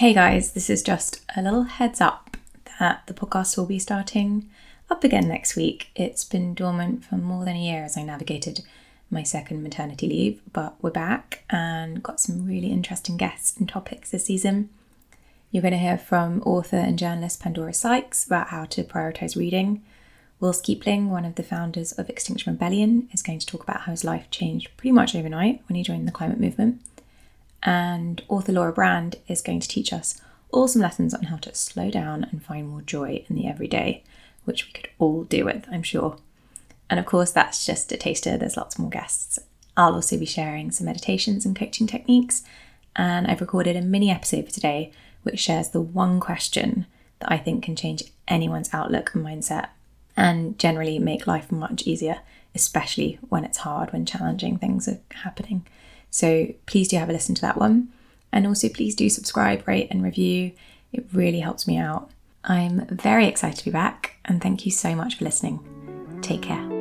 Hey guys, this is just a little heads up that the podcast will be starting up again next week. It's been dormant for more than a year as I navigated my second maternity leave, but we're back and got some really interesting guests and topics this season. You're going to hear from author and journalist Pandora Sykes about how to prioritise reading. Will Skeaping, one of the founders of Extinction Rebellion, is going to talk about how his life changed pretty much overnight when he joined the climate movement. And author Laura Brand is going to teach us awesome lessons on how to slow down and find more joy in the everyday, which we could all do with, I'm sure. And of course, that's just a taster, there's lots more guests. I'll also be sharing some meditations and coaching techniques, and I've recorded a mini episode for today which shares the one question that I think can change anyone's outlook and mindset and generally make life much easier, especially when it's hard, when challenging things are happening. So please do have a listen to that one. And also, please do subscribe, rate, and review. It really helps me out. I'm very excited to be back, and thank you so much for listening. Take care.